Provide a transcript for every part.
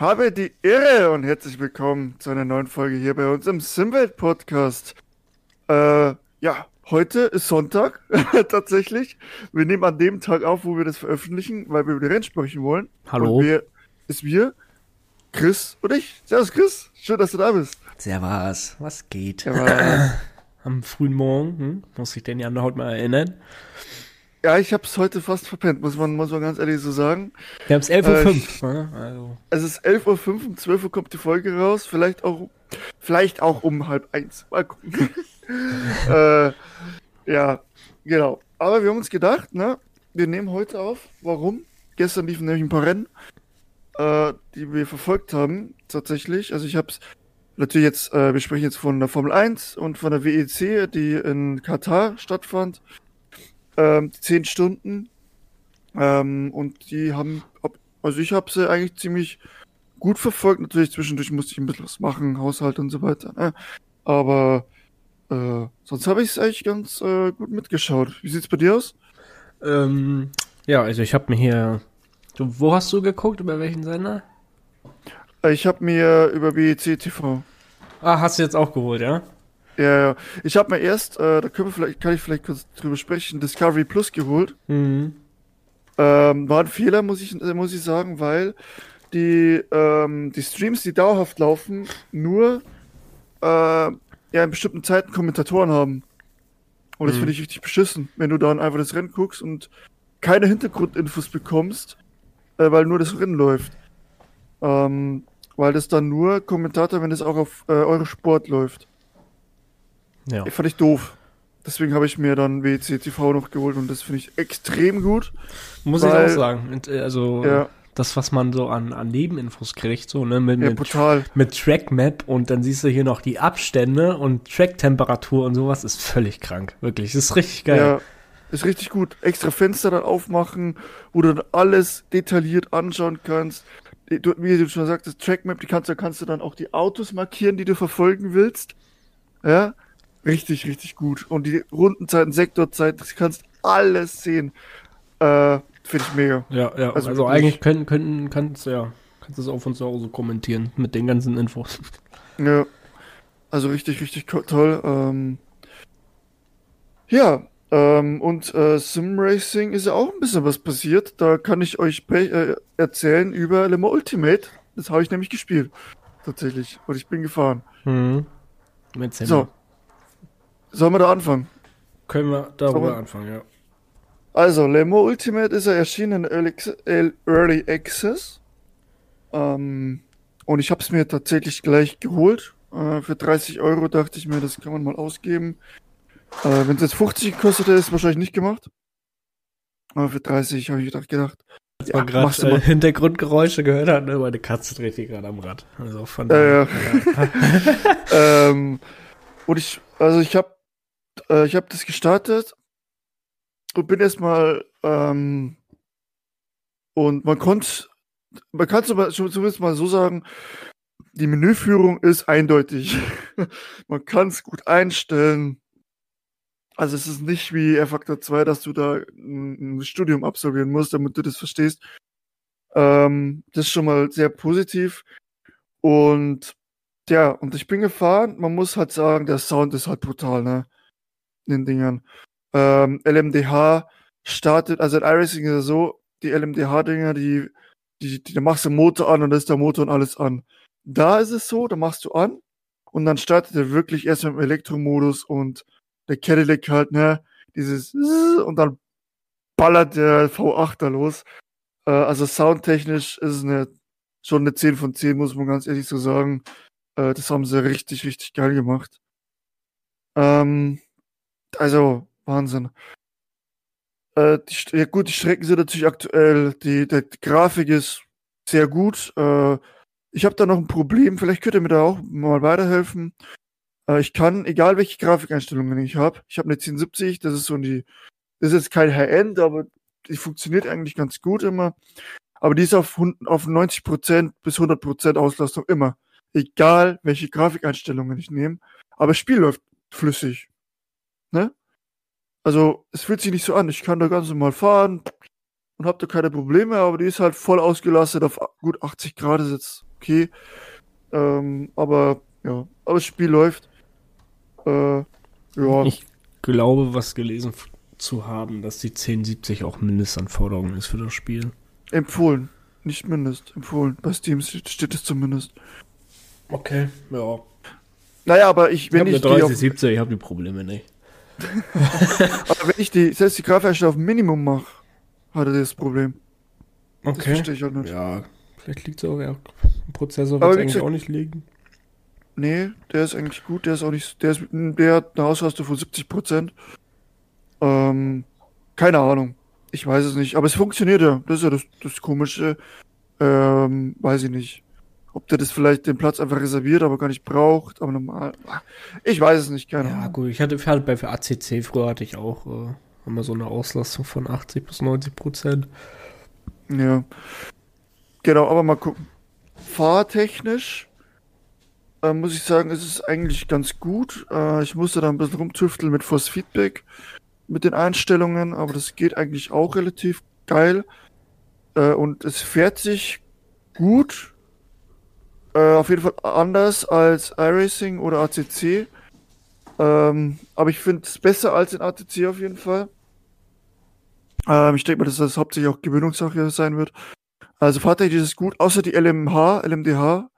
Habe die Ehre und herzlich willkommen zu einer neuen Folge hier bei uns im Simwelt Podcast. Äh, ja, heute ist Sonntag, tatsächlich. Wir nehmen an dem Tag auf, wo wir das veröffentlichen, weil wir über die Rennen sprechen wollen. Hallo. Und wir, ist wir, Chris und ich. Servus Chris, schön, dass du da bist. Servus, was geht? Ja, Am frühen Morgen, hm? muss ich den ja noch heute mal erinnern. Ja ich hab's heute fast verpennt, muss man, muss man ganz ehrlich so sagen. Wir haben es 11.05 Äh, Uhr. ne? Also, Es ist 11.05 Uhr, um 12 Uhr kommt die Folge raus. Vielleicht auch, vielleicht auch um halb eins. Mal gucken. äh, ja, genau. Aber wir haben uns gedacht, ne, wir nehmen heute auf. Warum? Gestern liefen nämlich ein paar Rennen, äh, die wir verfolgt haben, tatsächlich. Also ich hab's natürlich jetzt, äh, wir sprechen jetzt von der Formel 1 und von der WEC, die in Katar stattfand. Ähm, 10 Stunden. Ähm, und die haben, also ich habe sie eigentlich ziemlich gut verfolgt. Natürlich zwischendurch musste ich ein bisschen was machen, Haushalt und so weiter. Ne? Aber äh, sonst habe ich es eigentlich ganz äh, gut mitgeschaut. Wie sieht's bei dir aus? ähm, ja, also ich habe mir hier. Du, wo hast du geguckt? Über welchen Sender? Äh, Ich habe mir über BEC TV. Ah, hast du jetzt auch geholt, ja? Ja, ja. Ich habe mir erst, äh, da können wir vielleicht, kann ich vielleicht kurz drüber sprechen, Discovery Plus geholt. Mhm. Ähm, war ein Fehler, muss ich, äh, muss ich sagen, weil die, ähm, die Streams, die dauerhaft laufen, nur äh, ja, in bestimmten Zeiten Kommentatoren haben. Und das Mhm. finde ich richtig beschissen, wenn du dann einfach das Rennen guckst und keine Hintergrundinfos bekommst, äh, weil nur das Rennen läuft. Ähm, weil das dann nur Kommentator, wenn es auch auf äh, Eurosport läuft. Ja. Fand ich doof. Deswegen habe ich mir dann WC TV noch geholt und das finde ich extrem gut. Muss ich weil- auch sagen. Äh, Also, Ja, das, was man so an, an Nebeninfos kriegt, so, ne? Mit, ja mit, mit Trackmap und dann siehst du hier noch die Abstände und Tracktemperatur und sowas, ist völlig krank. Wirklich. Das ist richtig geil. Ja, ist richtig gut. Extra Fenster dann aufmachen, wo du dann alles detailliert anschauen kannst. Du, wie du schon sagtest, Trackmap, die kannst, da kannst du dann auch die Autos markieren, die du verfolgen willst. Ja, richtig, richtig gut. Und die Rundenzeiten, Sektorzeiten, du kannst alles sehen. Äh, Finde ich mega. Ja, ja, Also also, eigentlich können, können, kannst du ja, kannst es auch von zu Hause kommentieren mit den ganzen Infos. Ja, also richtig, richtig toll. Ähm, ja, ähm, und äh, Sim Racing ist ja auch ein bisschen was passiert. Da kann ich euch äh, erzählen über Le Mans Ultimate. Das habe ich nämlich gespielt. Tatsächlich. Und ich bin gefahren. Mhm. So. Sollen wir da anfangen? Können wir darüber Aber- anfangen, ja. Also, Le Mans Ultimate ist ja erschienen in Early, Access. Ähm, und ich habe es mir tatsächlich gleich geholt. Äh, für 30 Euro dachte ich mir, das kann man mal ausgeben. Äh, Wenn es jetzt 50 gekostet hätte, ist es wahrscheinlich nicht gemacht. Aber für 30 habe ich gedacht, gedacht Als man machst du gerade mal. äh, Hintergrundgeräusche gehört hat, ne, meine Katze dreht hier gerade am Rad. Also von Äh, daher- ähm, und ich, also ich habe äh, ich habe das gestartet und bin erstmal ähm, und man konnte, man kann es zumindest mal so sagen, die Menüführung ist eindeutig. man kann es gut einstellen. Also es ist nicht wie R-Factor 2, dass du da ein ein Studium absolvieren musst, damit du das verstehst. Ähm, das ist schon mal sehr positiv. Und ja, und ich bin gefahren. Man muss halt sagen, der Sound ist halt brutal, ne? Den Dingern. Ähm, LMDH startet, also in iRacing ist es so, die LMDH-Dinger, die, die, die, da machst du den Motor an und da ist der Motor und alles an. Da ist es so, da machst du an und dann startet er wirklich erst mit dem Elektromodus und der Cadillac halt, ne, dieses und dann ballert der V8 da los. Äh, also soundtechnisch ist es eine, schon eine 10 von 10, muss man ganz ehrlich so sagen. Äh, das haben sie richtig, richtig geil gemacht. Ähm, also, Wahnsinn. Äh, die, ja gut, die Strecken sind natürlich aktuell, die, die, die Grafik ist sehr gut. Äh, ich habe da noch ein Problem, vielleicht könnt ihr mir da auch mal weiterhelfen. Äh, ich kann, egal welche Grafikeinstellungen ich habe, ich habe eine 1070, das ist so die, das ist jetzt kein High-End, aber die funktioniert eigentlich ganz gut immer. Aber die ist auf, auf 90% bis 100% Auslastung immer. Egal welche Grafikeinstellungen ich nehme. Aber das Spiel läuft flüssig. Ne? Also, es fühlt sich nicht so an. Ich kann da ganz normal fahren und hab da keine Probleme, aber die ist halt voll ausgelastet auf gut 80 Grad ist jetzt okay. Ähm, aber ja, aber das Spiel läuft. Äh, ja. Ich glaube, was gelesen zu haben, dass die 1070 auch Mindestanforderung ist für das Spiel. Empfohlen, nicht mindest, empfohlen. Bei Steam steht es zumindest. Okay, ja. Naja, aber ich, wenn ich. ich habe 3070, ich habe die Probleme nicht. aber wenn ich die, selbst die Grafikeinstellung auf Minimum mache, hat er das Problem. Okay. Das verstehe ich auch nicht. Ja, vielleicht liegt es auch, ja, im Prozessor wird es eigentlich auch nicht liegen. Nee, der ist eigentlich gut, der ist auch nicht, der ist, der hat eine Auslastung von 70 Prozent. Ähm, keine Ahnung. Ich weiß es nicht, aber es funktioniert ja. Das ist ja das, das Komische. Ähm, weiß ich nicht. Ob der das vielleicht den Platz einfach reserviert, aber gar nicht braucht, aber normal. Ich weiß es nicht, keine ja, Ahnung. Ja, gut, ich hatte, hatte bei ACC früher hatte ich auch äh, immer so eine Auslastung von 80 bis 90 Prozent. Ja. Genau, aber mal gucken. Fahrtechnisch äh, muss ich sagen, ist es eigentlich ganz gut. Äh, ich musste da ein bisschen rumtüfteln mit Force Feedback mit den Einstellungen, aber das geht eigentlich auch relativ geil. Äh, und es fährt sich gut. Äh, auf jeden Fall anders als iRacing oder ACC. Ähm, aber ich finde es besser als in ACC auf jeden Fall. Ähm, ich denke mal, dass das hauptsächlich auch Gewöhnungssache sein wird. Also fahrtechnisch ist es gut, außer die LMH, LMDH,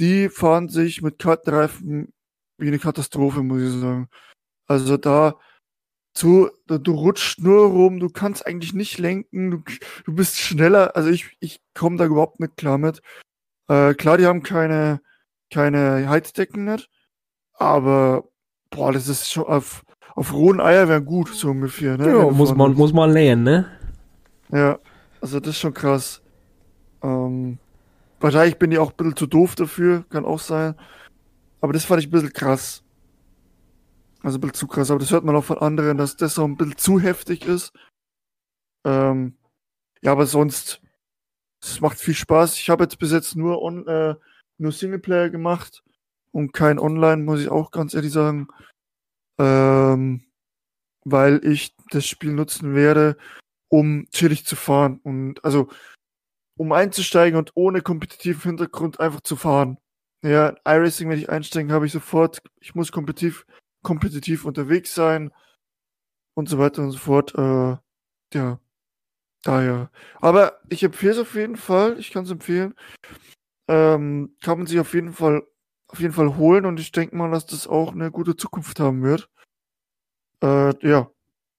die fahren sich mit kalten wie eine Katastrophe, muss ich sagen. Also da zu, du rutscht nur rum, du kannst eigentlich nicht lenken, du, du bist schneller, also ich, ich komme da überhaupt nicht klar mit. Äh, klar, die haben keine, keine Heizdecken nicht, aber boah, das ist schon auf, auf rohen Eier wäre gut, so ungefähr, ne? Ja, muss man, muss man lehen, ne? Ja, also das ist schon krass. Ähm, wahrscheinlich bin ich auch ein bisschen zu doof dafür, kann auch sein. Aber das fand ich ein bisschen krass. Also ein bisschen zu krass, aber das hört man auch von anderen, dass das so ein bisschen zu heftig ist. Ähm, ja, aber sonst, es macht viel Spaß. Ich habe jetzt bis jetzt nur, on, äh, nur Singleplayer gemacht und kein Online, muss ich auch ganz ehrlich sagen. Ähm, weil ich das Spiel nutzen werde, um chillig zu fahren und also um einzusteigen und ohne kompetitiven Hintergrund einfach zu fahren. Ja, iRacing, wenn ich einsteigen, habe ich sofort, ich muss kompetitiv kompetitiv unterwegs sein und so weiter und so fort. Äh, ja, daher. Aber ich empfehle es auf jeden Fall. Ich kann es empfehlen. Ähm, kann man sich auf jeden Fall auf jeden Fall holen und ich denke mal, dass das auch eine gute Zukunft haben wird. Äh, ja,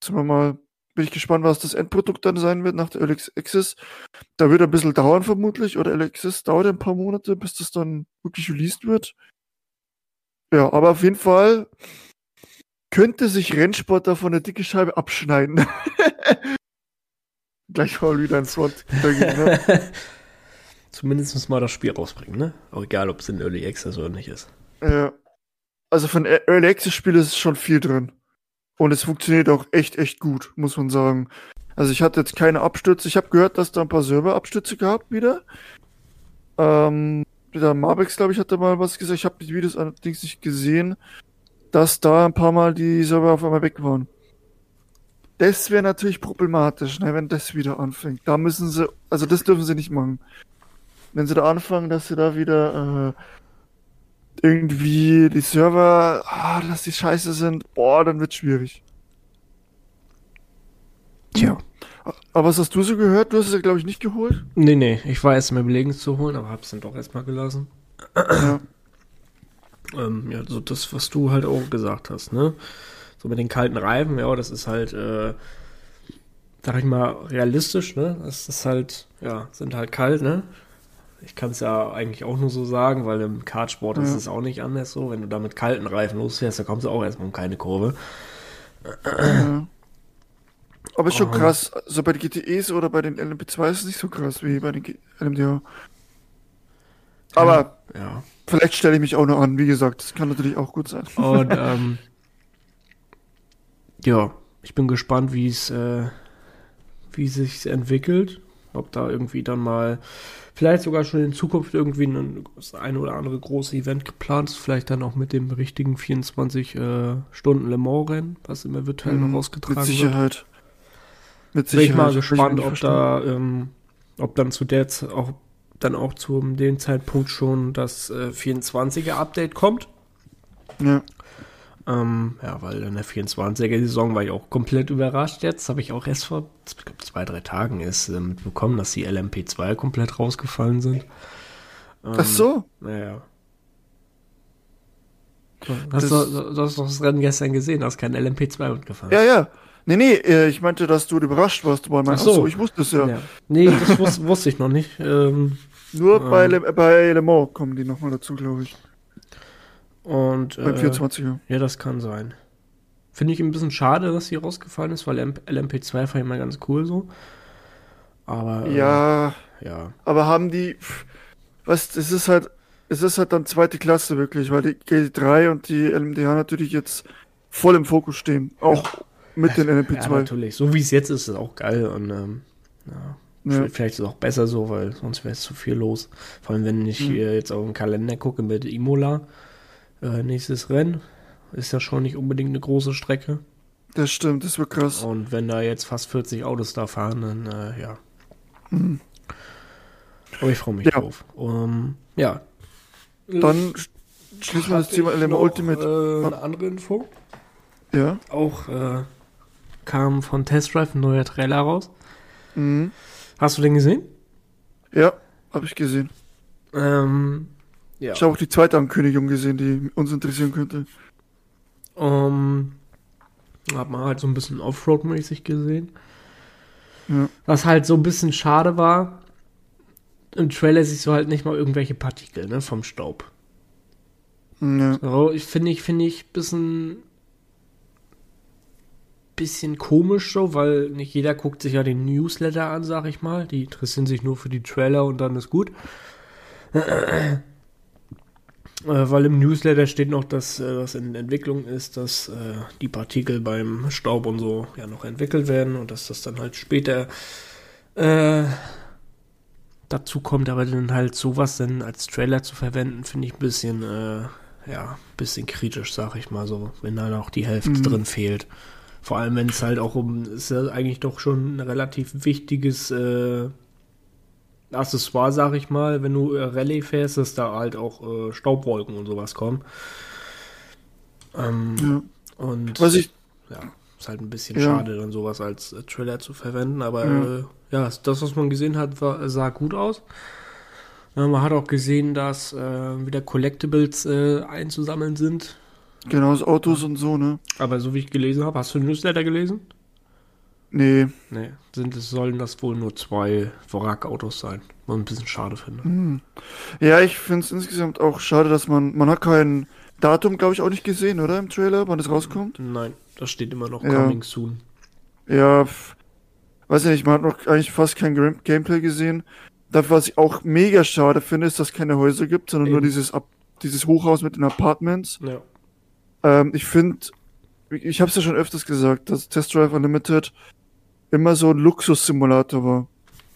sind wir mal, bin ich gespannt, was das Endprodukt dann sein wird nach der Early Access. Da wird ein bisschen dauern vermutlich oder Early dauert ein paar Monate, bis das dann wirklich released wird. Ja, aber auf jeden Fall könnte sich Rennsport davon eine dicke Scheibe abschneiden. Gleich mal wieder ins. Ne? Zumindest mal das Spiel rausbringen, ne? Auch egal, ob es in Early Access oder nicht ist. Ja. Also von e- Early Access Spielen ist schon viel drin. Und es funktioniert auch echt, echt gut, muss man sagen. Also ich hatte jetzt keine Abstürze. Ich habe gehört, dass da ein paar Serverabstürze gab wieder. Ähm, der Marbex, glaube ich, hat da mal was gesagt. Ich habe die Videos allerdings nicht gesehen dass da ein paar Mal die Server auf einmal weg waren. Das wäre natürlich problematisch, ne, wenn das wieder anfängt. Da müssen sie, also das dürfen sie nicht machen. Wenn sie da anfangen, dass sie da wieder äh, irgendwie die Server, ah, dass die scheiße sind, boah, dann wird schwierig. Tja. Aber was hast du so gehört? Du hast es ja, glaube ich, nicht geholt? Nee, nee, ich war erst mal überlegen zu holen, aber hab's dann doch erstmal gelassen. Ja. Ähm, ja, so das, was du halt auch gesagt hast, ne? So mit den kalten Reifen, ja, das ist halt, äh, sag ich mal, realistisch, ne? Das ist halt, ja, sind halt kalt, ne? Ich kann es ja eigentlich auch nur so sagen, weil im Kartsport ja. ist es auch nicht anders so. Wenn du da mit kalten Reifen losfährst, dann kommst du auch erstmal um keine Kurve. Ja. Aber ist schon oh. krass. So bei den GTEs oder bei den LMP2 ist es nicht so krass wie bei den LMDH. Aber ja. Vielleicht stelle ich mich auch noch an, wie gesagt, das kann natürlich auch gut sein. Und ähm, ja, ich bin gespannt, wie es äh, wie sich entwickelt. Ob da irgendwie dann mal, vielleicht sogar schon in Zukunft irgendwie ein, das eine oder andere große Event geplant ist, vielleicht dann auch mit dem richtigen 24 äh, Stunden Le Mans Rennen, was immer virtuell mhm, noch ausgetragen wird. Mit Sicherheit. Wird. Mit Sicherheit. Bin ich mal gespannt, ob da, ähm, ob dann zu der Zeit auch dann auch zu dem Zeitpunkt schon das äh, 24er Update kommt. Ja. Ähm, ja, weil in der 24er-Saison war ich auch komplett überrascht jetzt. Habe ich auch erst vor glaub, zwei, drei Tagen erst äh, mitbekommen, dass die LMP2 komplett rausgefallen sind. Ähm, Ach so? Naja. Hast du, du, hast doch das Rennen gestern gesehen, hast kein LMP2 mitgefahren. Ja, ja. Nee, nee, äh, ich meinte, dass du überrascht warst. Weil mein, Ach so. so, ich wusste es ja. ja. Nee, das wusste, wusste ich noch nicht. Ähm, Nur ähm, bei, Le, bei Le Mans kommen die nochmal dazu, glaube ich. Und, Beim äh, 24er. Ja, das kann sein. Finde ich ein bisschen schade, dass sie rausgefallen ist, weil LMP2 fand ich immer ganz cool so. Aber. Ja. Äh, ja. Aber haben die. Was, es ist halt. Es ist halt dann zweite Klasse wirklich, weil die GT3 und die LMDH natürlich jetzt voll im Fokus stehen. Auch ja. mit den LMP2. Ja, natürlich. So wie es jetzt ist, ist es auch geil und ähm, ja. Ja. Vielleicht ist es auch besser so, weil sonst wäre es zu viel los. Vor allem, wenn ich mhm. jetzt auf den Kalender gucke mit Imola, äh, nächstes Rennen. Ist ja schon nicht unbedingt eine große Strecke. Das stimmt, das wird krass. Und wenn da jetzt fast 40 Autos da fahren, dann äh, ja. Mhm. Aber ich freue mich ja. drauf. Um, ja. Dann schließen wir das Thema LM Ultimate. Äh, eine andere Info. Ja. Auch äh, kam von Test Drive ein neuer Trailer raus. Mhm. Hast du den gesehen? Ja, habe ich gesehen. Ähm, ja. Ich habe auch die zweite Ankündigung gesehen, die uns interessieren könnte. Um, hat man halt so ein bisschen Offroad-mäßig gesehen. Ja. Was halt so ein bisschen schade war, im Trailer siehst du halt nicht mal irgendwelche Partikel, ne, vom Staub. Ja. So, ich finde ich, finde ich bisschen, bisschen komisch so, weil nicht jeder guckt sich ja den Newsletter an, sag ich mal. Die interessieren sich nur für die Trailer und dann ist gut. Äh, weil im Newsletter steht noch, dass äh, was in Entwicklung ist, dass äh, die Partikel beim Staub und so ja noch entwickelt werden und dass das dann halt später äh, dazu kommt, aber dann halt sowas dann als Trailer zu verwenden, finde ich ein bisschen, äh, ja, bisschen kritisch, sag ich mal so, wenn da noch die Hälfte mhm. drin fehlt. Vor allem, wenn es halt auch um, ist ja eigentlich doch schon ein relativ wichtiges äh, Accessoire, sag ich mal, wenn du äh, Rallye fährst, dass da halt auch äh, Staubwolken und sowas kommen. Ähm, ja. Und was ich ja, ist halt ein bisschen ja. schade, dann sowas als äh, Trailer zu verwenden, aber ja. Äh, ja, das, was man gesehen hat, war, sah gut aus. man hat auch gesehen, dass äh, wieder Collectibles äh, einzusammeln sind. Genau, aus Autos und so, ne? Aber so wie ich gelesen habe, hast du den Newsletter gelesen? Nee. Nee, sind, es sollen das wohl nur zwei Wrack-Autos sein. Was ich ein bisschen schade finde. Hm. Ja, ich finde es insgesamt auch schade, dass man, man hat kein Datum, glaube ich, auch nicht gesehen, oder? Im Trailer, wann es rauskommt? Nein, das steht immer noch ja. coming soon. Ja, weiß ich nicht, man hat noch eigentlich fast kein Gameplay gesehen. Dafür, was ich auch mega schade finde, ist, dass es keine Häuser gibt, sondern Eben. nur dieses, dieses Hochhaus mit den Apartments. Ja. Ähm, ich finde, ich habe es ja schon öfters gesagt, dass Test Drive Unlimited immer so ein Luxussimulator war.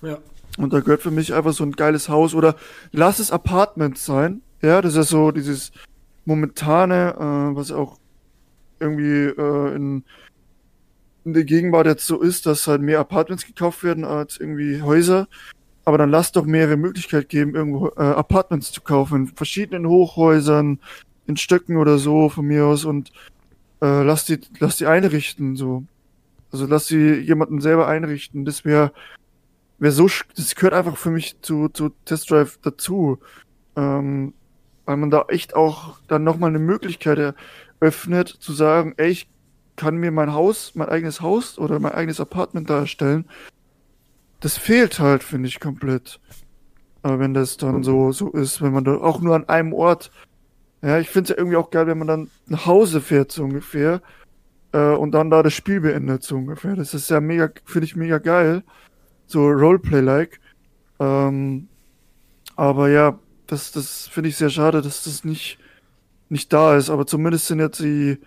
Ja. Und da gehört für mich einfach so ein geiles Haus oder lass es Apartments sein. Ja, das ist ja so dieses momentane, äh, was auch irgendwie äh, in, in der Gegenwart jetzt so ist, dass halt mehr Apartments gekauft werden als irgendwie Häuser. Aber dann lass doch mehrere Möglichkeiten geben, irgendwo äh, Apartments zu kaufen, in verschiedenen Hochhäusern, in Stöcken oder so von mir aus und äh, lass die, lass die einrichten, so. Also lass sie jemanden selber einrichten. Das wäre wär so, das gehört einfach für mich zu, zu Test Drive dazu. Ähm, weil man da echt auch dann nochmal eine Möglichkeit eröffnet, zu sagen, ey, ich kann mir mein Haus, mein eigenes Haus oder mein eigenes Apartment darstellen. Das fehlt halt, finde ich, komplett. Aber wenn das dann so, so ist, wenn man da auch nur an einem Ort, ja, ich finde es ja irgendwie auch geil, wenn man dann nach Hause fährt, so ungefähr, äh, und dann da das Spiel beendet, so ungefähr. Das ist ja mega, finde ich mega geil. So Roleplay-like. Ähm, aber ja, das, das finde ich sehr schade, dass das nicht, nicht da ist. Aber zumindest sind jetzt die,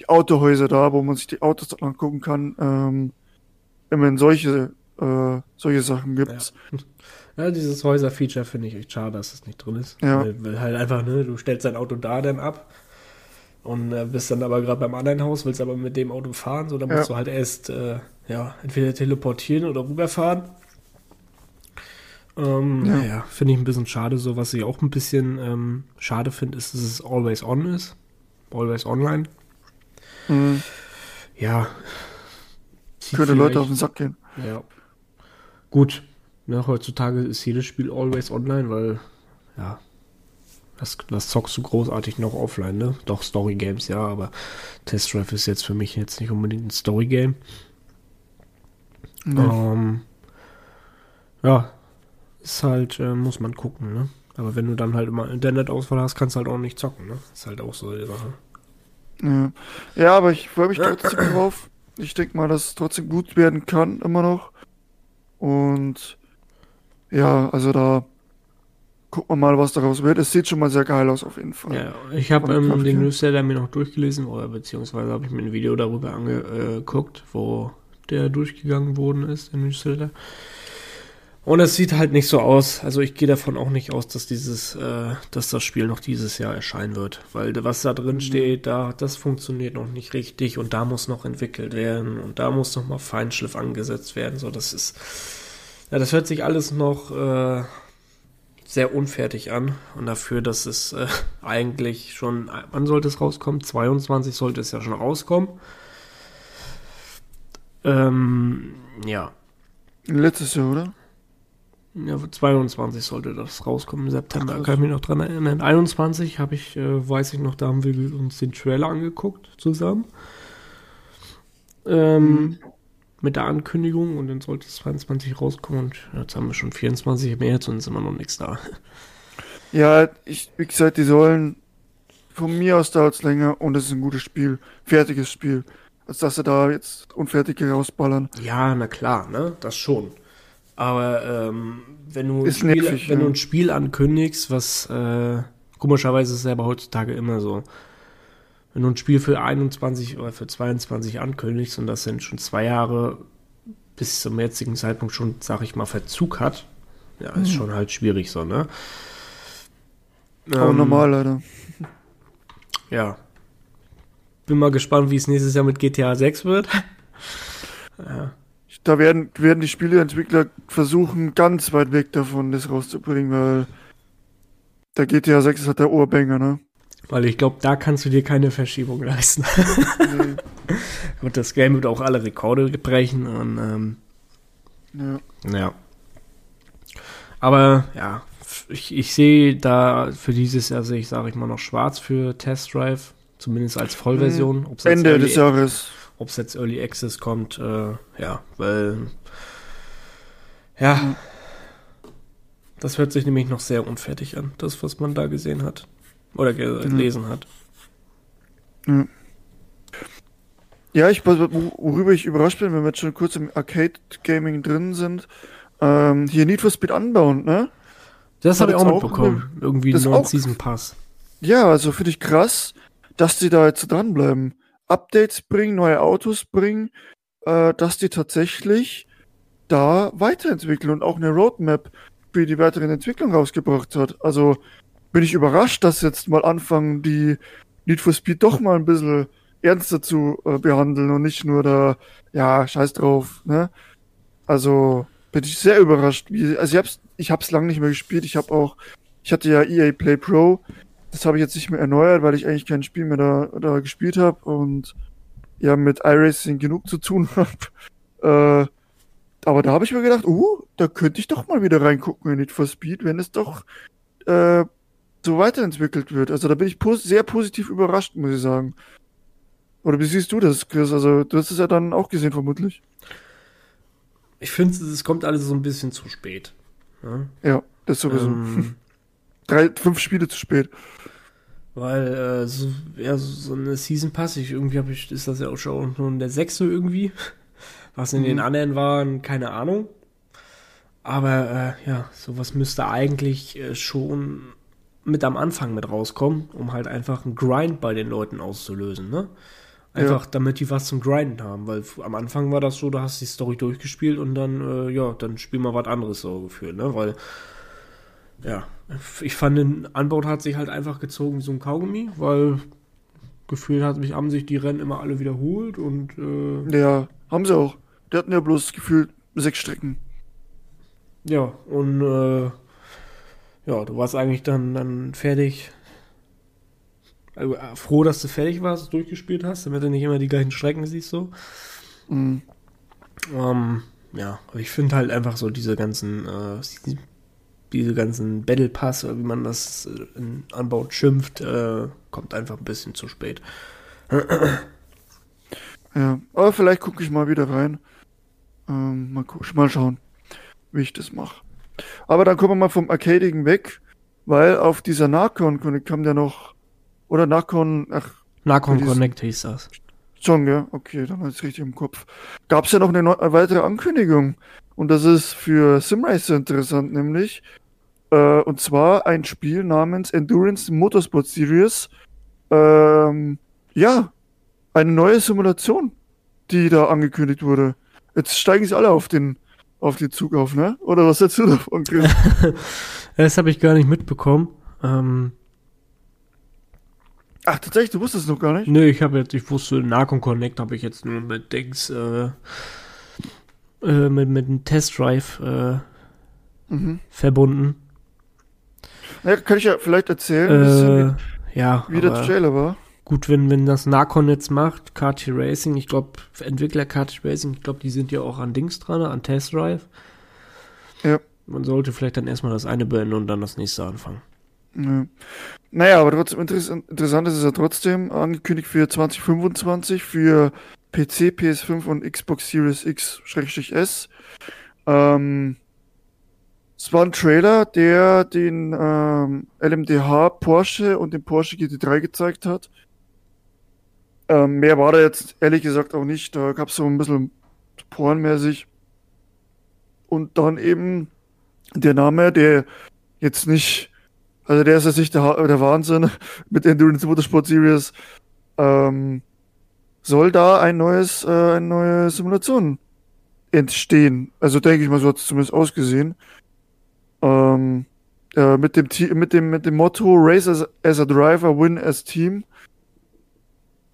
die Autohäuser da, wo man sich die Autos angucken kann. Ähm, immerhin solche, äh, solche Sachen gibt's. Ja. Ja, dieses Häuser-Feature finde ich echt schade, dass das nicht drin ist. Ja. Weil, weil, halt einfach, ne, du stellst dein Auto da dann ab und äh, bist dann aber gerade beim anderen Haus, willst aber mit dem Auto fahren, so dann musst ja. du halt erst äh, ja, entweder teleportieren oder rüberfahren. Ähm, ja, ja finde ich ein bisschen schade. So, was ich auch ein bisschen ähm, schade finde, ist, dass es always on ist. Always online. Mhm. Ja. Könnte Leute auf den Sack gehen. Ja. Gut. Ja, heutzutage ist jedes Spiel always online, weil, ja, was, was zockst du großartig noch offline, ne? Doch, Story Games, ja, aber Test Drive ist jetzt für mich jetzt nicht unbedingt ein Story Game. Nee. Ähm, ja, ist halt, äh, muss man gucken, ne? Aber wenn du dann halt immer Internetausfall hast, kannst du halt auch nicht zocken, ne? Ist halt auch so die Sache. Ja, ja aber ich freue mich trotzdem drauf. Ich denke mal, dass es trotzdem gut werden kann, immer noch. Und ja, also da gucken wir mal, was daraus wird. Es sieht schon mal sehr geil aus, auf jeden Fall. Ja, ich habe ähm, den Newsletter mir noch durchgelesen, oder beziehungsweise habe ich mir ein Video darüber angeguckt, wo der durchgegangen worden ist, der Newsletter. Und es sieht halt nicht so aus. Also ich gehe davon auch nicht aus, dass dieses, äh, dass das Spiel noch dieses Jahr erscheinen wird. Weil was da drin mhm. steht, da, das funktioniert noch nicht richtig und da muss noch entwickelt werden und da muss noch mal Feinschliff angesetzt werden. So, das ist, ja, das hört sich alles noch äh, sehr unfertig an. Und dafür, dass es äh, eigentlich schon, wann sollte es rauskommen? 22 sollte es ja schon rauskommen. Ähm, ja. Letztes Jahr, oder? Ja, 22 sollte das rauskommen im September. Ach, kann ich mich noch dran erinnern. 21 habe ich, äh, weiß ich noch, da haben wir uns den Trailer angeguckt zusammen. Ähm, mhm. Mit der Ankündigung und dann sollte es 22 rauskommen und jetzt haben wir schon 24 März und ist immer noch nichts da. Ja, ich, wie gesagt, die sollen von mir aus dauert es länger und es ist ein gutes Spiel, fertiges Spiel, als dass sie da jetzt unfertige rausballern. Ja, na klar, ne, das schon. Aber ähm, wenn, du ein Spiel, nervig, wenn ja. du ein Spiel ankündigst, was äh, komischerweise ist es aber heutzutage immer so, wenn du ein Spiel für 21 oder für 22 ankündigst und das sind schon zwei Jahre bis zum jetzigen Zeitpunkt schon, sag ich mal, Verzug hat, ja, ist mhm. schon halt schwierig so, ne? Aber ähm, normal, leider. Ja. Bin mal gespannt, wie es nächstes Jahr mit GTA 6 wird. ja da werden, werden die Spieleentwickler versuchen, ganz weit weg davon das rauszubringen, weil der GTA 6 ist halt der Ohrbanger, ne? Weil ich glaube, da kannst du dir keine Verschiebung leisten. nee. Gut, das Game wird auch alle Rekorde brechen und ähm, ja. ja. Aber ja, ich, ich sehe da für dieses Jahr sehe ich, sage ich mal, noch schwarz für Test Drive, zumindest als Vollversion. Mhm. Ende des Jahres ob es jetzt Early Access kommt, äh, ja, weil ja, mhm. das hört sich nämlich noch sehr unfertig an, das, was man da gesehen hat oder gelesen mhm. hat. Ja, ich, worüber ich überrascht bin, wenn wir jetzt schon kurz im Arcade-Gaming drin sind, ähm, hier Need for Speed Unbound, ne? Das habe ich auch mitbekommen. Auch, Irgendwie ein neuen Season Pass. Ja, also finde ich krass, dass die da jetzt dranbleiben. Updates bringen, neue Autos bringen, äh, dass die tatsächlich da weiterentwickeln und auch eine Roadmap für die weitere Entwicklung rausgebracht hat. Also bin ich überrascht, dass jetzt mal anfangen, die Need for Speed doch mal ein bisschen ernster zu äh, behandeln und nicht nur da, ja, scheiß drauf, ne? Also bin ich sehr überrascht. Wie, also ich hab's, ich hab's lange nicht mehr gespielt. Ich habe auch, ich hatte ja EA Play Pro das habe ich jetzt nicht mehr erneuert, weil ich eigentlich kein Spiel mehr da, da gespielt habe und ja mit iRacing genug zu tun habe. Äh, aber da habe ich mir gedacht, uh, da könnte ich doch mal wieder reingucken in Need for Speed, wenn es doch äh, so weiterentwickelt wird. Also da bin ich pos sehr positiv überrascht, muss ich sagen. Oder wie siehst du das, Chris? Also du hast es ja dann auch gesehen, vermutlich. Ich finde, es kommt alles so ein bisschen zu spät. Ja, ja das sowieso. Ähm, Drei, fünf Spiele zu spät. Weil äh, so, ja, so eine Season Pass, ich, irgendwie habe ich, ist das ja auch schon nur der sechste irgendwie. Was in mhm. den anderen waren, keine Ahnung. Aber äh, ja, sowas müsste eigentlich äh, schon mit am Anfang mit rauskommen, um halt einfach einen Grind bei den Leuten auszulösen, ne? Einfach, ja. damit die was zum Grinden haben, weil am Anfang war das so, da hast du die Story durchgespielt und dann, äh, ja, dann spiel mal was anderes so gefühlt, ne? Weil ja, ich fand, den Anbau hat sich halt einfach gezogen wie so ein Kaugummi, weil gefühlt hat mich, haben sich die Rennen immer alle wiederholt und. Äh, ja, haben sie auch. Die hatten ja bloß gefühlt sechs Strecken. ja, und äh, ja, du warst eigentlich dann, dann fertig. Also, äh, froh, dass du fertig warst, durchgespielt hast, damit du nicht immer die gleichen Strecken siehst so. Mhm. Ähm, ja, aber ich finde halt einfach so diese ganzen, äh, diese ganzen Battle Pass, wie man das in Anbaut schimpft, äh, kommt einfach ein bisschen zu spät. ja, aber vielleicht gucke ich mal wieder rein. Ähm, mal, mal schauen, wie ich das mache. Aber dann kommen wir mal vom Arcadigen weg, weil auf dieser Narcon kam ja noch, oder Narcon, ach. Narcon Connect hieß das. Schon, ja, okay, dann ist richtig im Kopf. Gab es ja noch eine, eine, weitere Ankündigung. Und das ist für Simracer interessant, nämlich. Äh, und zwar ein Spiel namens Endurance Motorsport Series. Ähm, ja, eine neue Simulation, die da angekündigt wurde. Jetzt steigen sie alle auf den auf den Zug auf, ne? Oder was du davon, Chris? das habe ich gar nicht mitbekommen. Ähm, Ach, tatsächlich, du wusstest es noch gar nicht? Nee, ich habe jetzt, ich wusste, Narcon Connect habe ich jetzt nur mit Dings, äh, äh, mit, mit einem Test Drive äh, mhm. verbunden. Ja, kann ich ja vielleicht erzählen, äh, wie, ja, wie der Trailer war. Gut, wenn, wenn das Narcon jetzt macht, KT Racing, ich glaube, Entwickler KT Racing, ich glaube, die sind ja auch an Dings dran, an Test Drive. Ja. Man sollte vielleicht dann erstmal das eine beenden und dann das nächste anfangen. Ja. Naja, aber trotzdem interessant, interessant ist es ja trotzdem angekündigt für 2025 für PC, PS5 und Xbox Series X-S. Ähm, es war ein Trailer, der den ähm, LMDH Porsche und den Porsche GT3 gezeigt hat. Ähm, mehr war da jetzt ehrlich gesagt auch nicht. Da gab es so ein bisschen pornmäßig. Und dann eben der Name, der jetzt nicht, also der ist jetzt nicht der, der Wahnsinn mit Endurance Motorsport Series, ähm, soll da ein neues, äh, eine neue Simulation entstehen. Also denke ich mal, so hat es zumindest ausgesehen. Ähm, äh, mit dem mit dem mit dem Motto Race as, as a Driver, Win as Team.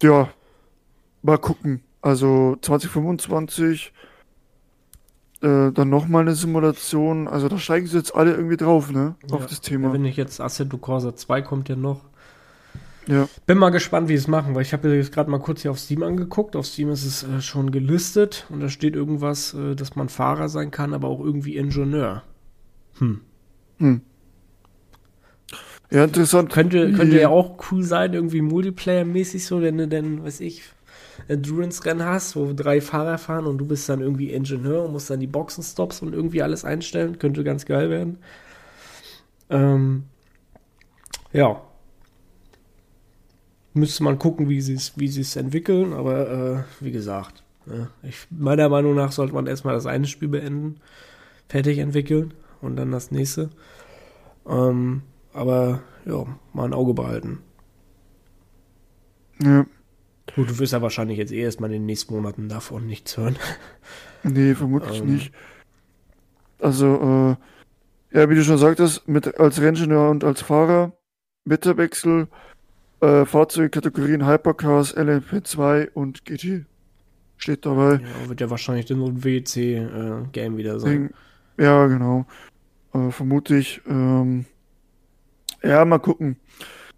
Ja, mal gucken. Also 2025 äh, dann nochmal eine Simulation. Also da steigen sie jetzt alle irgendwie drauf, ne? Ja. Auf das Thema. Wenn ich jetzt Assetto Corsa 2 kommt ja noch. Ja. Bin mal gespannt, wie sie es machen, weil ich habe jetzt gerade mal kurz hier auf Steam angeguckt. Auf Steam ist es äh, schon gelistet und da steht irgendwas, äh, dass man Fahrer sein kann, aber auch irgendwie Ingenieur. Hm. Hm. Ja, interessant. Könnte, könnte ja auch cool sein, irgendwie Multiplayer-mäßig so, wenn du denn, weiß ich, Endurance-Rennen hast, wo drei Fahrer fahren und du bist dann irgendwie Ingenieur und musst dann die Boxenstops und irgendwie alles einstellen. Könnte ganz geil werden. Ähm, ja. Müsste man gucken, wie sie es wie entwickeln, aber äh, wie gesagt, ne, ich, meiner Meinung nach sollte man erstmal das eine Spiel beenden, fertig entwickeln und dann das nächste. Ähm, aber ja, mal ein Auge behalten. Ja. Gut, du wirst ja wahrscheinlich jetzt eh erstmal in den nächsten Monaten davon nichts hören. Nee, vermutlich ähm. nicht. Also, äh, ja, wie du schon sagtest, mit, als Renningenieur und als Fahrer, Wetterwechsel, äh, Fahrzeugkategorien Hypercars, LMP2 und GT steht dabei. Ja, wird ja wahrscheinlich dann so ein WC-Game äh, wieder sein. Ja, genau. Äh, vermute ich. Ähm, ja, mal gucken,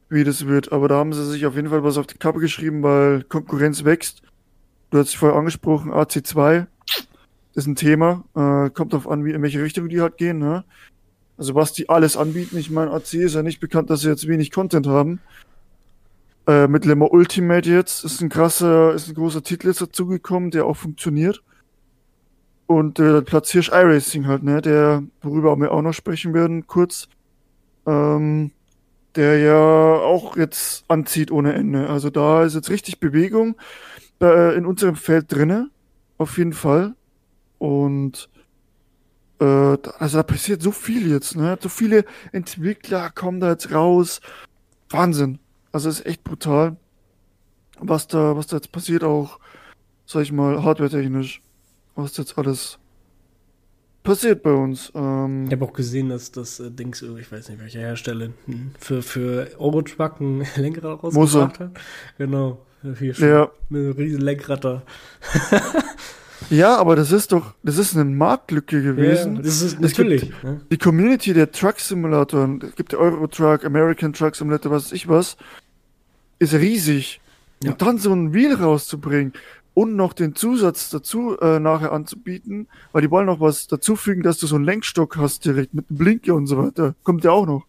wie das wird. Aber da haben sie sich auf jeden Fall was auf die Kappe geschrieben, weil Konkurrenz wächst. Du hast dich vorher angesprochen, AC2 ist ein Thema. Äh, kommt darauf an, wie, in welche Richtung die halt gehen. Ne? Also was die alles anbieten. Ich meine, AC ist ja nicht bekannt, dass sie jetzt wenig Content haben. Äh, mit Lemmer Ultimate jetzt ist ein krasser, ist ein großer Titel jetzt dazugekommen, der auch funktioniert. Und äh, Platz Hirsch iRacing halt, ne, der, worüber wir auch noch sprechen werden, kurz, ähm, der ja auch jetzt anzieht ohne Ende. Also da ist jetzt richtig Bewegung äh, in unserem Feld drinne, auf jeden Fall. Und äh, also da passiert so viel jetzt, ne? So viele Entwickler kommen da jetzt raus. Wahnsinn. Also ist echt brutal, was da, was da jetzt passiert, auch, sag ich mal, hardware-technisch was jetzt alles passiert bei uns. Ähm, ich habe auch gesehen, dass das äh, Dings, ich weiß nicht welcher Hersteller, hm, für, für Eurotruck ein Lenkrad rausgebracht hat. Genau. Hier schon ja. Mit einem riesen Lenkrad da. Ja, aber das ist doch, das ist eine Marktlücke gewesen. Ja, das ist natürlich. gibt ne? die Community der Truck Simulatoren, es gibt Euro Truck, American Truck Simulator, was weiß ich was, ist riesig. Ja. Und dann so ein Wheel rauszubringen und noch den Zusatz dazu äh, nachher anzubieten, weil die wollen noch was dazufügen, dass du so einen Lenkstock hast direkt mit einem Blinker und so weiter. Kommt ja auch noch.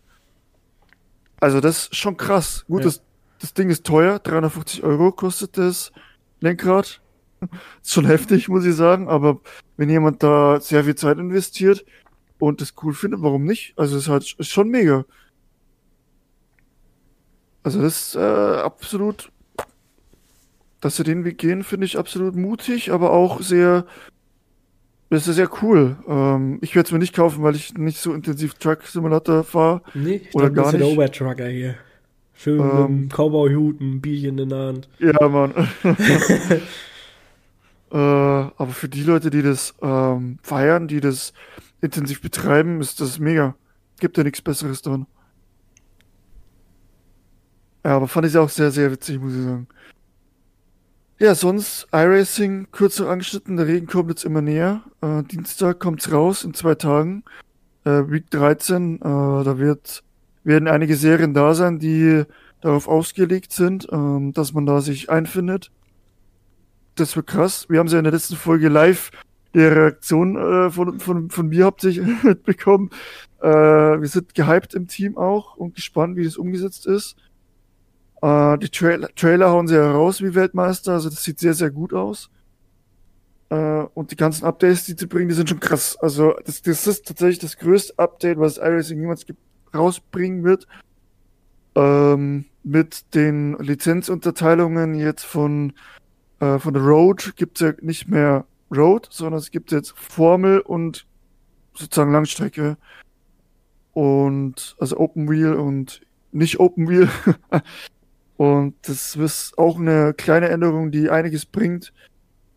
Also das ist schon krass. Gut, Ja. das, das Ding ist teuer, 350 Euro kostet das Lenkrad. Ist schon heftig, muss ich sagen, aber wenn jemand da sehr viel Zeit investiert und das cool findet, warum nicht? Also es ist halt ist schon mega. Also das ist äh, absolut, dass sie den Weg gehen, finde ich absolut mutig, aber auch sehr, das ist sehr cool. Ähm, ich werde es mir nicht kaufen, weil ich nicht so intensiv Truck Simulator fahre. Nee, ich Oder bist gar ja der nicht. Obertrucker hier. Schön mit Ähm. einem Cowboy-Hut, ein Bierchen in der Hand. Ja, Mann. äh, aber für die Leute, die das ähm, feiern, die das intensiv betreiben, ist das mega. Gibt ja nichts Besseres dran. Ja, aber fand ich auch sehr, sehr witzig, muss ich sagen. Ja, sonst iRacing kürzer angeschnitten. Der Regen kommt jetzt immer näher. Äh, Dienstag kommt's raus in zwei Tagen. Äh, Week 13. Äh, da wird, werden einige Serien da sein, die darauf ausgelegt sind, ähm, dass man da sich einfindet. Das wird krass. Wir haben sie ja in der letzten Folge live die Reaktion äh, von, von, von mir hauptsächlich mitbekommen. Äh, wir sind gehypt im Team auch und gespannt, wie das umgesetzt ist. Äh, die Trail Trailer hauen sie ja raus wie Weltmeister, also das sieht sehr, sehr gut aus. Äh, und die ganzen Updates, die sie bringen, die sind schon krass. Also das, das ist tatsächlich das größte Update, was iRacing jemals ge- rausbringen wird. Ähm, mit den Lizenzunterteilungen jetzt von, äh, von der Road gibt's ja nicht mehr Road, sondern es gibt jetzt Formel und sozusagen Langstrecke. Und also Open Wheel und nicht Open Wheel. und das ist auch eine kleine Änderung, die einiges bringt.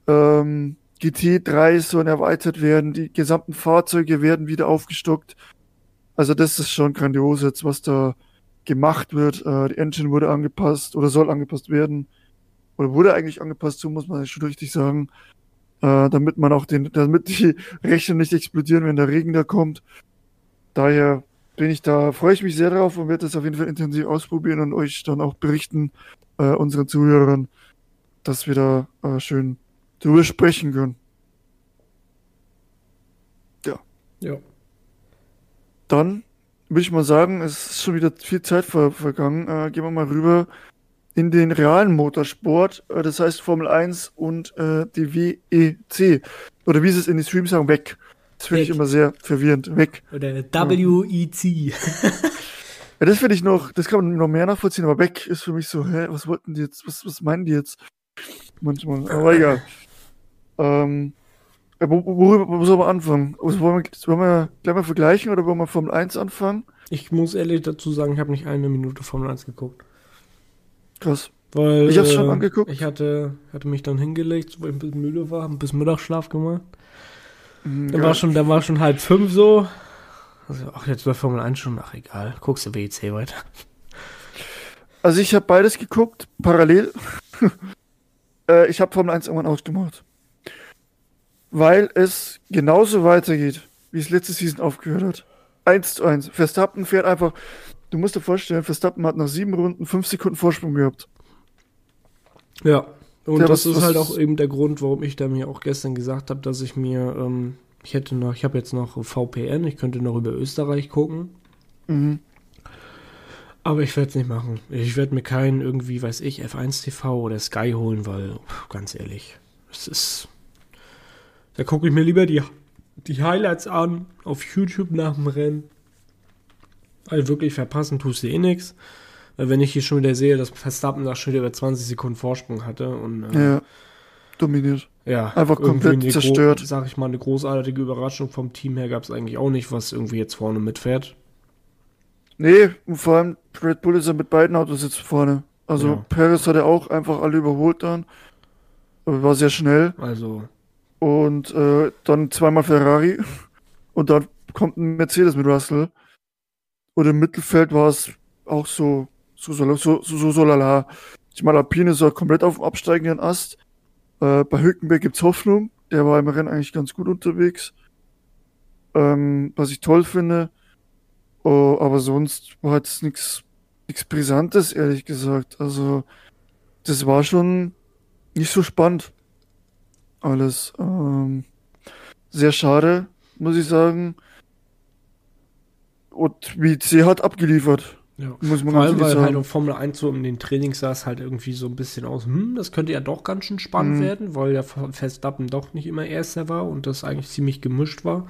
Ähm, GT3 sollen erweitert werden, die gesamten Fahrzeuge werden wieder aufgestockt. Also das ist schon grandios jetzt, was da gemacht wird. Äh, die Engine wurde angepasst oder soll angepasst werden. Oder wurde eigentlich angepasst, so muss man schon richtig sagen. Äh, damit man auch den, damit die Rechner nicht explodieren, wenn der Regen da kommt. Daher bin ich da, freue ich mich sehr drauf und werde das auf jeden Fall intensiv ausprobieren und euch dann auch berichten, äh, unseren Zuhörern, dass wir da äh, schön drüber sprechen können. Ja. Dann würde ich mal sagen, es ist schon wieder viel Zeit ver vergangen. Äh, gehen wir mal rüber in den realen Motorsport, äh, das heißt Formel 1 und äh, die WEC. Oder wie sie es in den Streams sagen, weg. Das finde ich immer sehr verwirrend. Weg. Oder WEC. Ja, das finde ich noch, das kann man noch mehr nachvollziehen, aber weg ist für mich so, hä, was wollten die jetzt, was, was meinen die jetzt? Manchmal, aber egal. Ähm, äh, wo, worüber wo soll man anfangen? Also, Wollen wir, wollen wir gleich mal vergleichen oder wollen wir Formel 1 anfangen? Ich muss ehrlich dazu sagen, ich habe nicht eine Minute Formel 1 geguckt. Krass. Weil, Ich hab's schon äh, angeguckt. Ich hatte, hatte mich dann hingelegt, weil ich ein bisschen müde war, ein bisschen Mittagsschlaf gemacht. Mhm, ja. war schon, dann war schon halb fünf so. Also, ach, jetzt läuft Formel 1 schon, ach egal, guckst du WEC weiter. Also ich habe beides geguckt, parallel. äh, ich habe Formel 1 irgendwann ausgemacht. Weil es genauso weitergeht, wie es letzte Season aufgehört hat. Eins zu eins. Verstappen fährt einfach. Du musst dir vorstellen, Verstappen hat nach sieben Runden fünf Sekunden Vorsprung gehabt. Ja. Und Ja, das was- ist halt auch eben der Grund, warum ich da mir auch gestern gesagt habe, dass ich mir, ähm, ich hätte noch, ich habe jetzt noch VPN, ich könnte noch über Österreich gucken. Mhm. Aber ich werde es nicht machen. Ich werde mir keinen irgendwie, weiß ich, F1 TV oder Sky holen, weil, ganz ehrlich, es ist. Da gucke ich mir lieber die, die Highlights an auf YouTube nach dem Rennen. Weil wirklich verpassen tust du eh nix. Weil wenn ich hier schon wieder sehe, dass Verstappen da schon wieder über 20 Sekunden Vorsprung hatte und äh, Ja. Dominiert. ja, Einfach komplett zerstört. Sag ich mal, eine großartige Überraschung vom Team her gab es eigentlich auch nicht, was irgendwie jetzt vorne mitfährt. Nee, und vor allem Red Bull ist ja mit beiden Autos jetzt vorne. Also Ja. Perez hat er auch einfach alle überholt dann. Aber War sehr schnell. Also, Und äh, dann zweimal Ferrari. Und dann kommt ein Mercedes mit Russell. Und im Mittelfeld war es auch so, so, so, so, so, so, lala. Meine, Alpine ist komplett auf dem absteigenden Ast. Äh, bei Hülkenberg gibt's Hoffnung. Der war im Rennen eigentlich ganz gut unterwegs. Ähm, was ich toll finde. Oh, aber sonst war jetzt nichts nichts Brisantes, ehrlich gesagt. Also, das war schon nicht so spannend. Alles. Ähm, sehr schade, muss ich sagen. Und WC hat abgeliefert. Ja. Muss man Vor allem, weil sagen. halt auf Formel 1 so in den Trainings sah es halt irgendwie so ein bisschen aus, hm, das könnte ja doch ganz schön spannend mhm. werden, weil der Verstappen doch nicht immer Erster war und das eigentlich ziemlich gemischt war.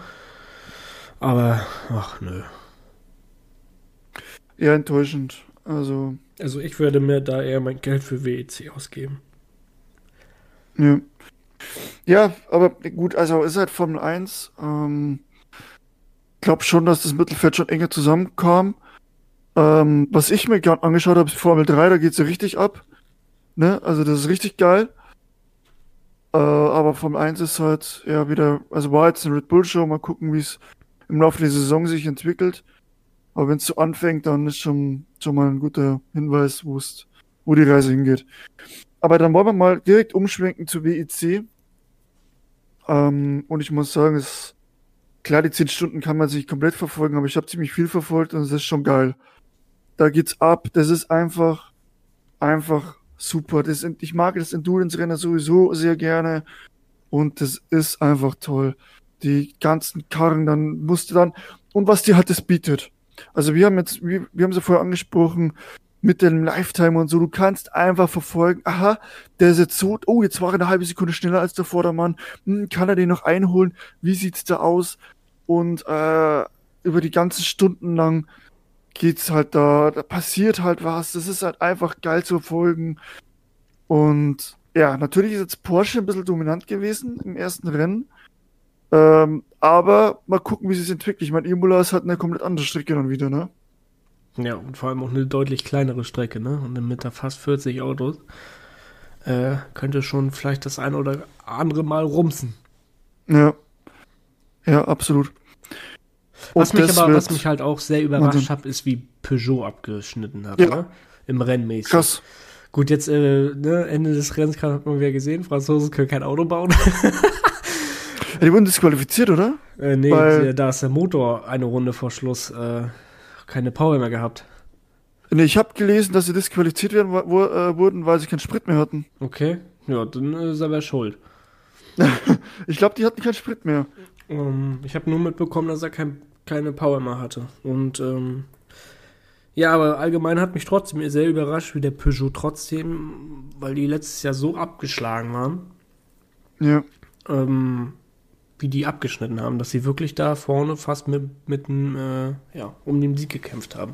Aber, ach nö. Eher enttäuschend. Also. Also ich würde mir da eher mein Geld für WEC ausgeben. Ja. Ja, aber gut, also ist halt Formel 1. Ähm, glaube schon, dass das Mittelfeld schon enger zusammenkam. Ähm, was ich mir gerade angeschaut habe, Formel 3, da geht es ja richtig ab. Ne? Also das ist richtig geil. Äh, aber Formel 1 ist halt ja wieder, also war jetzt eine Red Bull Show, mal gucken, wie es im Laufe der Saison sich entwickelt. Aber wenn es so anfängt, dann ist schon, schon mal ein guter Hinweis, wo die Reise hingeht. Aber dann wollen wir mal direkt umschwenken zu WEC. Ähm, und ich muss sagen, es, klar, die 10 Stunden kann man sich komplett verfolgen, aber ich habe ziemlich viel verfolgt und es ist schon geil. Da geht's ab. Das ist einfach, einfach super. Das, ich mag das Endurance-Rennen sowieso sehr gerne. Und das ist einfach toll. Die ganzen Karren, dann musste dann, und was dir halt das bietet. Also wir haben jetzt, wir, wir haben sie vorher angesprochen, mit dem Lifetime und so, du kannst einfach verfolgen, aha, der ist jetzt so, oh, jetzt war er eine halbe Sekunde schneller als der Vordermann, hm, kann er den noch einholen, wie sieht's da aus? Und äh, über die ganzen Stunden lang geht's halt da, da passiert halt was, das ist halt einfach geil zu verfolgen. Und ja, natürlich ist jetzt Porsche ein bisschen dominant gewesen im ersten Rennen. Ähm, aber mal gucken, wie sich entwickelt. Ich meine, Imola ist halt eine komplett andere Strecke dann wieder, ne? Ja, und vor allem auch eine deutlich kleinere Strecke, ne? Und mit da fast 40 Autos äh, könnte schon vielleicht das eine oder andere Mal rumsen. Ja. Ja, absolut. Was mich aber, was mich halt auch sehr überrascht hat, ist, wie Peugeot abgeschnitten hat, ja. ne? Im Rennmäßig. Krass. Gut, jetzt äh, ne, Ende des Rennens hat man wieder gesehen, Franzosen können kein Auto bauen. die wurden disqualifiziert, oder? Äh, nee, Weil, da ist der Motor eine Runde vor Schluss äh, keine Power mehr gehabt. Nee, ich habe gelesen, dass sie disqualifiziert werden wo, äh, wurden, weil sie keinen Sprit mehr hatten. Okay, ja, dann ist er schuld. ich glaube, die hatten keinen Sprit mehr. Um, ähm, ich habe nur mitbekommen, dass er kein, keine Power mehr hatte. Und ähm, ja, aber allgemein hat mich trotzdem sehr überrascht, wie der Peugeot trotzdem, weil die letztes Jahr so abgeschlagen waren. Ja. Ähm, wie die abgeschnitten haben, dass sie wirklich da vorne fast mit, mit dem, äh, ja, um den Sieg gekämpft haben.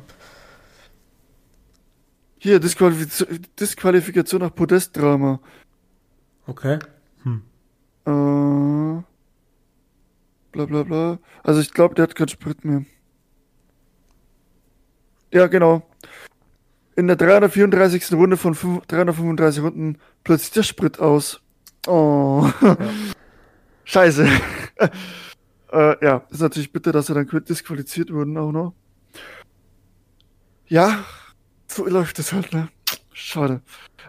Hier, Disqualifiz Disqualifikation nach Podestdrama. Okay. Hm. Äh, bla bla bla. Also ich glaube, der hat keinen Sprit mehr. Ja, genau. In der 334. Runde von 5, 335 Runden plötzlich der Sprit aus. Oh. Ja. Scheiße. äh, ja, ist natürlich bitter, dass er dann disqualifiziert wurden auch noch. Ja, so läuft es halt, ne? Schade.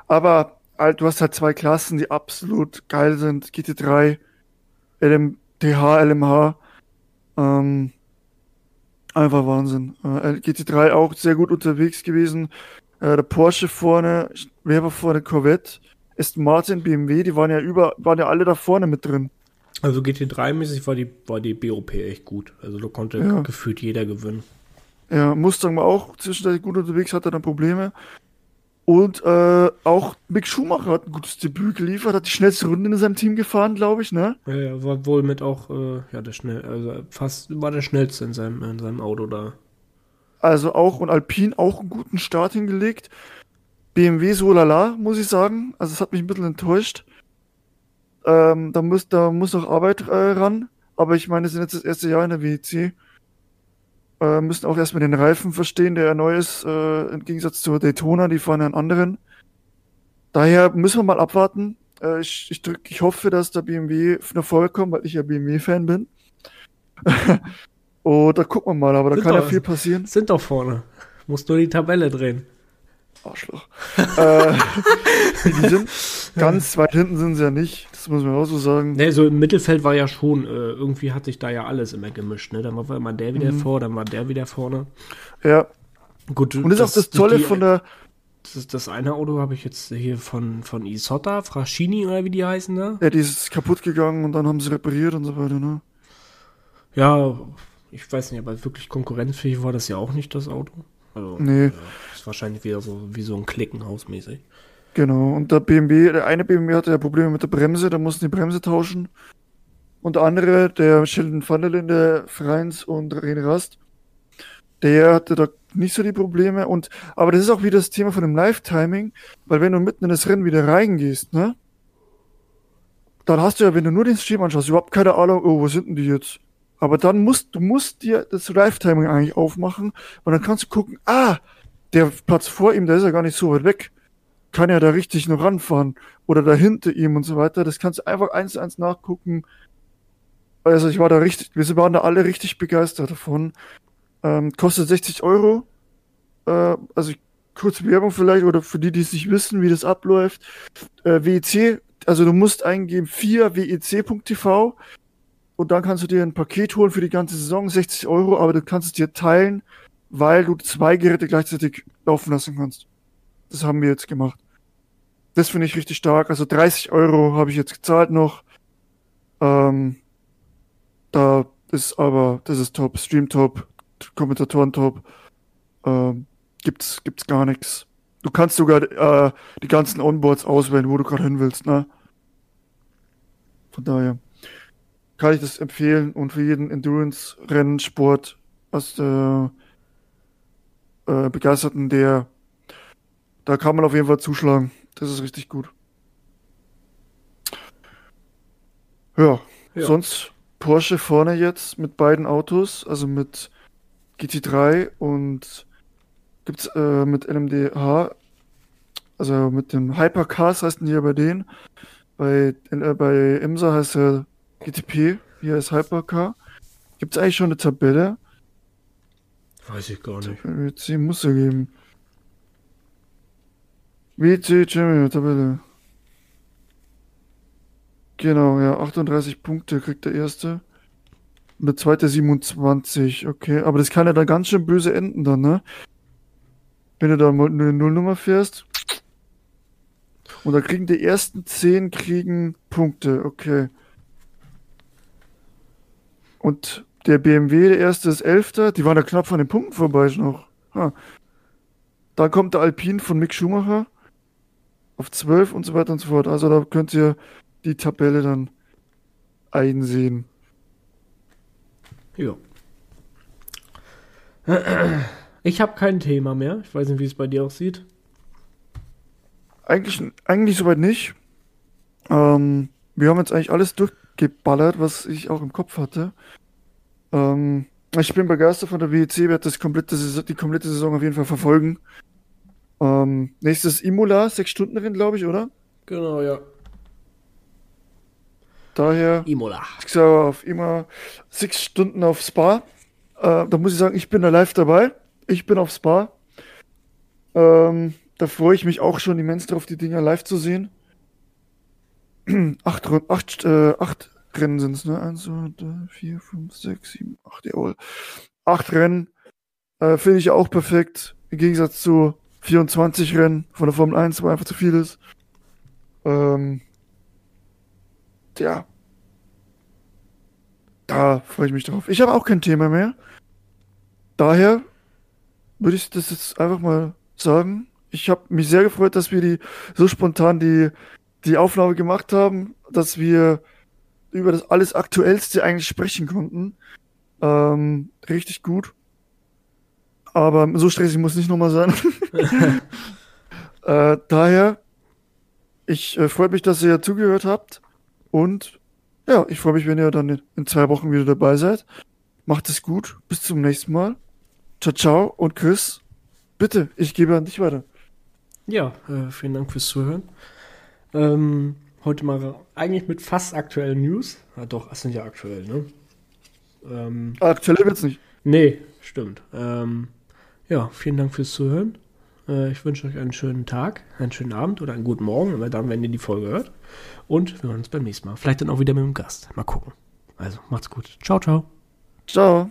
Aber halt, du hast halt zwei Klassen, die absolut geil sind. GT3, LMTH, LMH. Ähm, einfach Wahnsinn. Äh, GT3 auch sehr gut unterwegs gewesen. Äh, der Porsche vorne, wer war vorne? Corvette, Aston Martin, BMW, die waren ja über, waren ja alle da vorne mit drin. Also GT3-mäßig war die, war die BOP echt gut. Also da konnte ja. gefühlt jeder gewinnen. Ja, Mustang war auch zwischendurch gut unterwegs, hatte dann Probleme. Und äh, auch Mick Schumacher hat ein gutes Debüt geliefert, hat die schnellste Runde in seinem Team gefahren, glaube ich, ne? Ja, ja, war wohl mit auch, äh, ja, der schnell, also fast war der schnellste in seinem, in seinem Auto da. Also auch und Alpine auch einen guten Start hingelegt. BMW so lala, muss ich sagen. Also es hat mich ein bisschen enttäuscht. Ähm, da muss, da muss noch Arbeit äh, ran. Aber ich meine, es sind jetzt das erste Jahr in der WEC. Äh, müssen auch erstmal den Reifen verstehen, der ja neu ist, äh, im Gegensatz zur Daytona, die fahren einen anderen. Daher müssen wir mal abwarten. Äh, ich, ich, drück, ich hoffe, dass der BMW nach vorne kommt, weil ich ja BMW-Fan bin. Und da gucken wir mal, aber da sind kann doch, ja viel passieren. Sind doch vorne. Musst nur die Tabelle drehen. Arschloch. äh, die sind, ganz weit hinten sind sie ja nicht, das muss man auch so sagen. Ne, so im Mittelfeld war ja schon, äh, irgendwie hat sich da ja alles immer gemischt, ne? Dann war immer der wieder mhm. vor, dann war der wieder vorne. Ja. Gut, und das, ist auch das Tolle die, von der. Das, ist das eine Auto habe ich jetzt hier von, von Isotta, Fraschini oder wie die heißen da. Ja, die ist kaputt gegangen und dann haben sie repariert und so weiter, ne? Ja, ich weiß nicht, aber wirklich konkurrenzfähig war das ja auch nicht, das Auto. Also, nee. Ja, ist wahrscheinlich wieder so wie so ein Klickenhaus mäßig. Genau, und der BMW, der eine BMW hatte ja Probleme mit der Bremse, da mussten die Bremse tauschen. Und der andere, der Sheldon van der Linde, Freins und René Rast, der hatte da nicht so die Probleme. Und, aber das ist auch wieder das Thema von dem Live-Timing, weil wenn du mitten in das Rennen wieder reingehst, ne, dann hast du ja, wenn du nur den Stream anschaust, überhaupt keine Ahnung, oh, wo sind denn die jetzt? Aber dann musst du musst dir das Live-Timing eigentlich aufmachen und dann kannst du gucken, ah, der Platz vor ihm, der ist ja gar nicht so weit weg. Kann ja da richtig noch ranfahren. Oder da hinter ihm und so weiter. Das kannst du einfach eins zu eins nachgucken. Also ich war da richtig, wir waren da alle richtig begeistert davon. Ähm, kostet 60 Euro. Äh, also kurze Werbung vielleicht, oder für die, die es nicht wissen, wie das abläuft. Äh, WEC, also du musst eingeben 4 wec.tv und dann kannst du dir ein Paket holen für die ganze Saison, 60 Euro, aber du kannst es dir teilen, weil du zwei Geräte gleichzeitig laufen lassen kannst. Das haben wir jetzt gemacht. Das finde ich richtig stark. Also 30 Euro habe ich jetzt gezahlt noch. Ähm, da ist aber, das ist top, Stream top, Kommentatoren top. Ähm, gibt's, gibt's gar nichts. Du kannst sogar äh, die ganzen Onboards auswählen, wo du gerade hin willst, ne? Von daher kann ich das empfehlen und für jeden Endurance-Rennsport aus der äh, Begeisterten, der da kann man auf jeden Fall zuschlagen. Das ist richtig gut. Ja, ja. sonst Porsche vorne jetzt mit beiden Autos, also mit GT3 und gibt's äh, mit LMDH, also mit dem Hypercars heißt hier bei denen. Bei, äh, bei IMSA heißt er GTP, hier ist Hypercar. Gibt es eigentlich schon eine Tabelle? Weiß ich gar nicht. WC muss er geben. WC Champion Tabelle. Genau, ja, 38 Punkte kriegt der erste. Und der zweite 27, okay. Aber das kann ja dann ganz schön böse enden dann, ne? Wenn du da mal eine Nullnummer fährst. Und da kriegen die ersten 10 kriegen Punkte, okay. Und der BMW, der erste ist Elfter, die waren da knapp von den Punkten vorbei noch. Ha. Dann kommt der Alpine von Mick Schumacher auf 12 und so weiter und so fort. Also da könnt ihr die Tabelle dann einsehen. Ja. Ich habe kein Thema mehr. Ich weiß nicht, wie es bei dir aussieht. Eigentlich, eigentlich soweit nicht. Ähm, wir haben jetzt eigentlich alles durch, geballert, was ich auch im Kopf hatte. Ähm, ich bin begeistert von der WEC, werde das komplette Saison, die komplette Saison auf jeden Fall verfolgen. Ähm, nächstes Imola, sechs Stunden Rennen, glaube ich, oder? Genau, ja. Daher. Imola. Ich sage auf immer sechs Stunden auf Spa. Äh, da muss ich sagen, ich bin da live dabei. Ich bin auf Spa. Ähm, da freue ich mich auch schon immens drauf, die Dinger live zu sehen acht, acht, äh, acht Rennen sind es, ne? Eins, zwei, drei, vier, fünf, sechs, sieben, acht, jawohl. Acht Rennen. Äh, Finde ich auch perfekt. Im Gegensatz zu 24 Rennen von der Formel 1, wo einfach zu viel ist. Ähm, ja. Da freue ich mich drauf. Ich habe auch kein Thema mehr. Daher würde ich das jetzt einfach mal sagen. Ich habe mich sehr gefreut, dass wir die so spontan die die Aufnahme gemacht haben, dass wir über das alles Aktuellste eigentlich sprechen konnten. Ähm, richtig gut. Aber so stressig muss nicht nochmal sein. äh, daher, ich äh, freue mich, dass ihr zugehört habt. Und ja, ich freue mich, wenn ihr dann in zwei Wochen wieder dabei seid. Macht es gut. Bis zum nächsten Mal. Ciao, ciao. Und Chris, bitte, ich gebe an dich weiter. Ja, äh, vielen Dank fürs Zuhören. Ähm, heute mal eigentlich mit fast aktuellen News. Ja, doch, es sind ja aktuell, ne? Ähm, Aktuell wird's nicht. Nee, stimmt. Ähm, ja, vielen Dank fürs Zuhören. Äh, ich wünsche euch einen schönen Tag, einen schönen Abend oder einen guten Morgen, weil dann, wenn ihr die Folge hört. Und wir hören uns beim nächsten Mal. Vielleicht dann auch wieder mit dem Gast. Mal gucken. Also, macht's gut. Ciao, ciao. Ciao.